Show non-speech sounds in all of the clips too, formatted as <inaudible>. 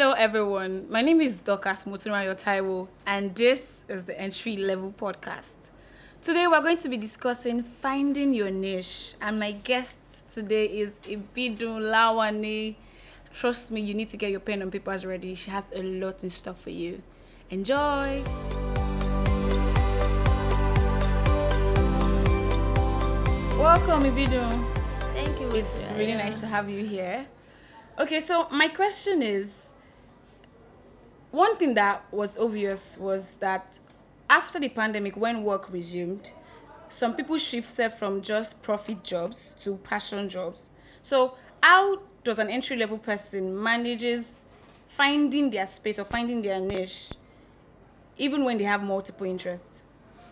Hello, everyone. My name is Dokas Muturayo Taiwo, and this is the Entry Level Podcast. Today, we're going to be discussing finding your niche, and my guest today is Ibidun Lawani. Trust me, you need to get your pen and papers ready. She has a lot in store for you. Enjoy! Welcome, Ibidun. Thank you. It's really nice to have you here. Okay, so my question is one thing that was obvious was that after the pandemic, when work resumed, some people shifted from just profit jobs to passion jobs. So, how does an entry level person manages finding their space or finding their niche, even when they have multiple interests?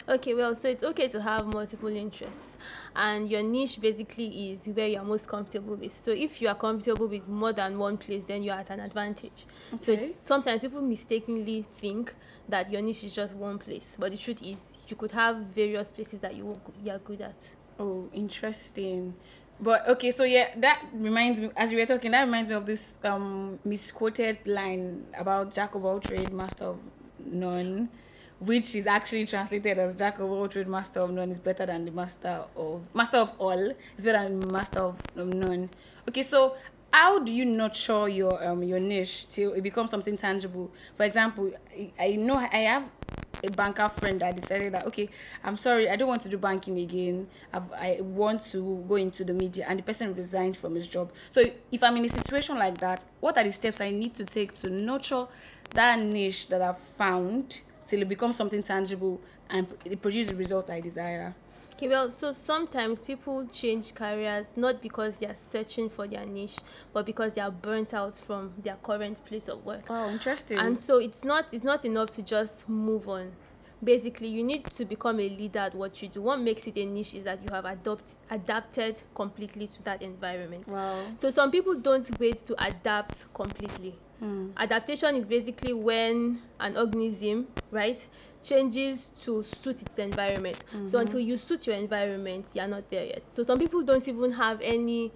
Okay, well, so it's okay to have multiple interests, and your niche basically is where you are most comfortable with. So if you are comfortable with more than one place, then you are at an advantage. So Okay. it's, sometimes people mistakenly think that your niche is just one place, but the truth is you could have various places that you are- you are good at. Oh, interesting. But okay, so yeah, that reminds me as you were talking, that reminds me of this um misquoted line about Jack of all trade, master of none, which is actually translated as Jack of all trades, master of none is better than the master of master of all is better than master of, of none. Okay, so how do you nurture your um your niche till it becomes something tangible? For example, I, I know I have a banker friend that decided that okay i'm sorry i don't want to do banking again I've, i want to go into the media and the person resigned from his job so if i'm in a situation like that what are the steps i need to take to nurture that niche that i've found till it becomes something tangible and it produces the result i desire. Okay, well, so sometimes people change careers not because they are searching for their niche, but because they are burnt out from their current place of work. oh interesting. And so it's not it's not enough to just move on. Basically you need to become a leader at what you do. What makes it a niche is that you have adopt, adapted completely to that environment. Wow. So some people don't wait to adapt completely Hmm. adaptation is basically when an organism right changes to suit its environment. Mm-hmm. so until you suit your environment you're not there yet. So some people don't even have any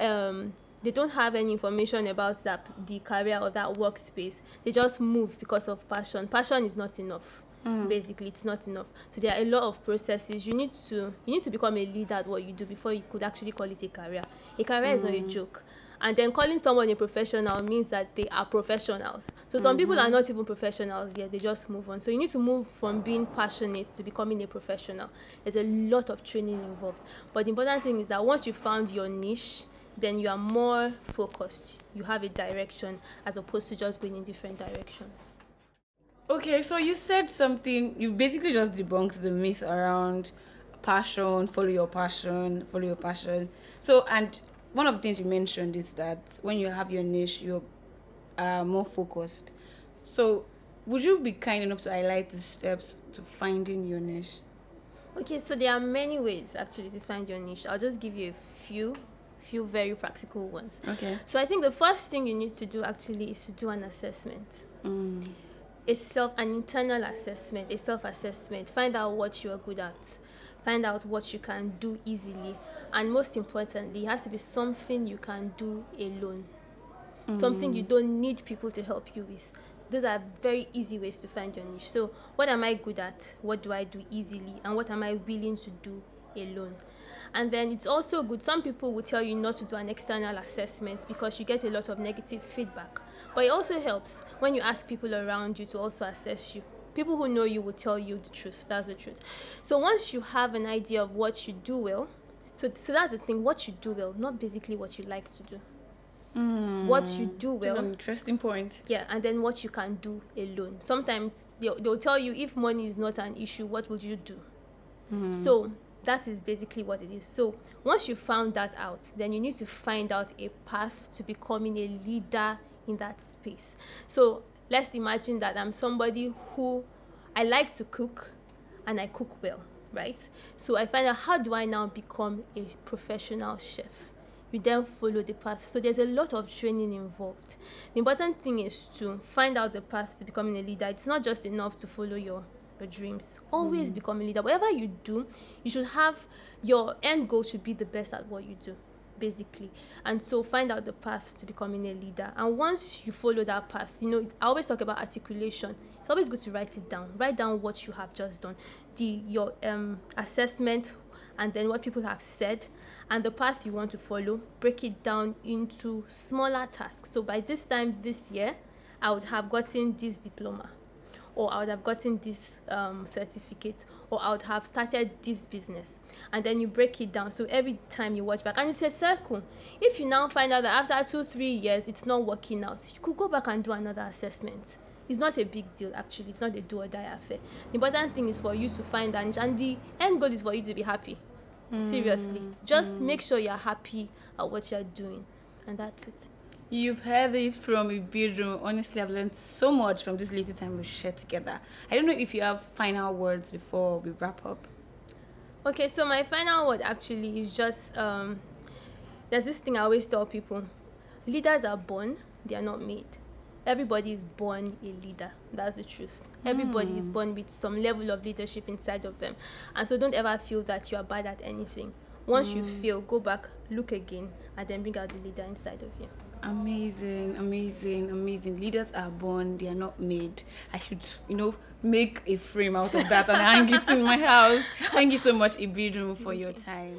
um they don't have any information about that the career or that workspace. They just move because of passion. Passion is not enough Hmm. basically. It's not enough. So there are a lot of processes. You need to you need to become a leader at what you do before you could actually call it a career. A career is not a joke and then calling someone a professional means that they are professionals. So some people are mm-hmm. not even professionals yet they just move on. So you need to move from being passionate to becoming a professional. There's a lot of training involved. But the important thing is that once you found your niche then you are more focused. You have a direction as opposed to just going in different directions. Okay, so you said something, you basically just debunked the myth around passion, follow your passion, follow your passion. So, and one of the things you mentioned is that when you have your niche, you're uh, more focused. So, would you be kind enough to highlight the steps to finding your niche? Okay, so there are many ways actually to find your niche. I'll just give you a few, few very practical ones. Okay. So I think the first thing you need to do actually is to do an assessment. Mm. A self, an internal assessment, a self-assessment. Find out what you are good at. Find out what you can do easily, and most importantly, it has to be something you can do alone. Mm. Something you don't need people to help you with. Those are very easy ways to find your niche. So, what am I good at? What do I do easily? And what am I willing to do alone? And then it's also good. Some people will tell you not to do an external assessment because you get a lot of negative feedback. But it also helps when you ask people around you to also assess you. People who know you will tell you the truth. That's the truth. So once you have an idea of what you do well, so so that's the thing. What you do well, not basically what you like to do. Hmm. What you do That's well, an interesting point. yeah, and then what you can do alone. Sometimes they'll, they'll tell you if money is not an issue, what would you do? Hmm. So that is basically what it is. So once you found that out, then you need to find out a path to becoming a leader in that space. So let's imagine that I'm somebody who I like to cook and I cook well, right? So I find out how do I now become a professional chef? You then follow the path. So there's a lot of training involved. The important thing is to find out the path to becoming a leader. It's not just enough to follow your your dreams. Always become a leader. Whatever you do, you should have your end goal should be the best at what you do. basically. And so find out the path to becoming a leader. And once you follow that path you know i always talk about articulation. It's always good to write it down. Write down what you have just done. The your um assessment and then what people have said and the path you want to follow. Break it down into smaller tasks. So by this time this year i would have gotten this diploma or I would have gotten this um, certificate, or I would have started this business. And then you break it down. So every time you watch back, and it's a circle. If you now find out that after two, three years, it's not working out, you could go back and do another assessment. It's not a big deal, actually. It's not a do or die affair. The important thing is for you to find and, and the end goal is for you to be happy. Mm. Seriously. Just mm. make sure you're happy at what you're doing. And that's it. You've heard it from Ibidun. Honestly, I've learned so much from this little time we shared together. I don't know if you have final words before we wrap up. Okay, so my final word actually is just um, there's this thing I always tell people leaders are born, they are not made. Everybody is born a leader. That's the truth. Everybody is hmm. born with some level of leadership inside of them. And so don't ever feel that you are bad at anything. Once mm. you hmm. fail, go back, look again, and then bring out the leader inside of you. Amazing, amazing, amazing. Leaders are born, they are not made. I should, you know, make a frame out of that and hang it in my house. <laughs> Thank you so much, Ibidun, for your time.